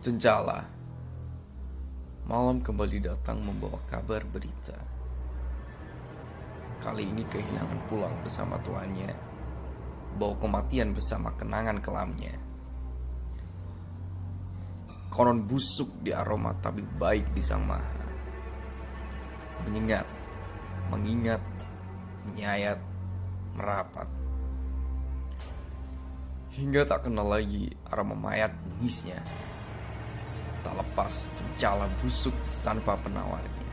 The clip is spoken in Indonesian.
Cencala Malam kembali datang membawa kabar berita. Kali ini kehilangan pulang bersama tuannya. Bawa kematian bersama kenangan kelamnya. Konon busuk di aroma tapi baik di sang maha. Menyengat, mengingat, menyayat, merapat. Hingga tak kenal lagi aroma mayat bungisnya tak lepas jala busuk tanpa penawarnya.